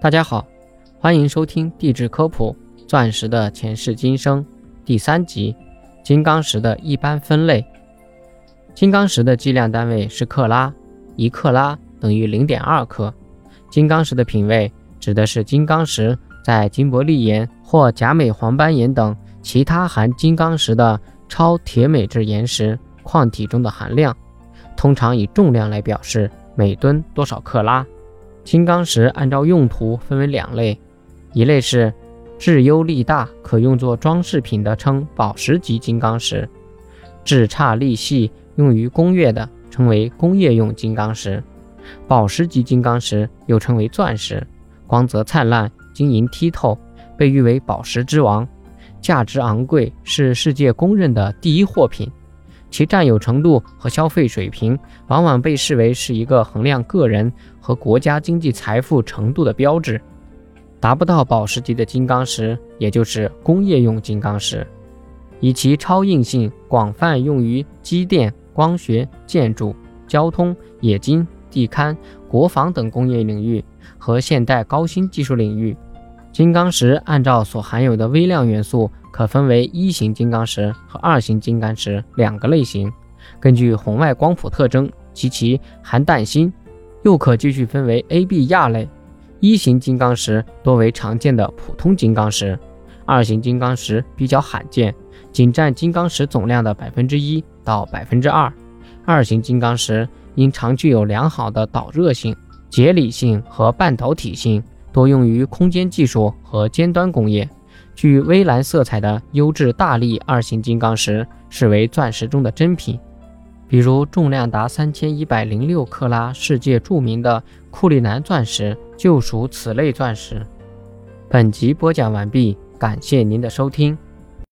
大家好，欢迎收听地质科普《钻石的前世今生》第三集：金刚石的一般分类。金刚石的计量单位是克拉，一克拉等于零点二克。金刚石的品位指的是金刚石在金伯利岩或甲美黄斑岩等其他含金刚石的超铁镁质岩石矿体中的含量，通常以重量来表示，每吨多少克拉。金刚石按照用途分为两类，一类是质优力大，可用作装饰品的，称宝石级金刚石；质差力细，用于工业的，称为工业用金刚石。宝石级金刚石又称为钻石，光泽灿烂，晶莹剔透，被誉为宝石之王，价值昂贵，是世界公认的第一货品。其占有程度和消费水平，往往被视为是一个衡量个人和国家经济财富程度的标志。达不到宝石级的金刚石，也就是工业用金刚石，以其超硬性，广泛用于机电、光学、建筑、交通、冶金、地勘、国防等工业领域和现代高新技术领域。金刚石按照所含有的微量元素。可分为一型金刚石和二型金刚石两个类型。根据红外光谱特征及其含氮锌，又可继续分为 A、B 亚类。一型金刚石多为常见的普通金刚石，二型金刚石比较罕见，仅占金刚石总量的百分之一到百分之二。二型金刚石因常具有良好的导热性、解理性和半导体性，多用于空间技术和尖端工业。具微蓝色彩的优质大粒二型金刚石视为钻石中的珍品，比如重量达三千一百零六克拉、世界著名的库里南钻石就属此类钻石。本集播讲完毕，感谢您的收听。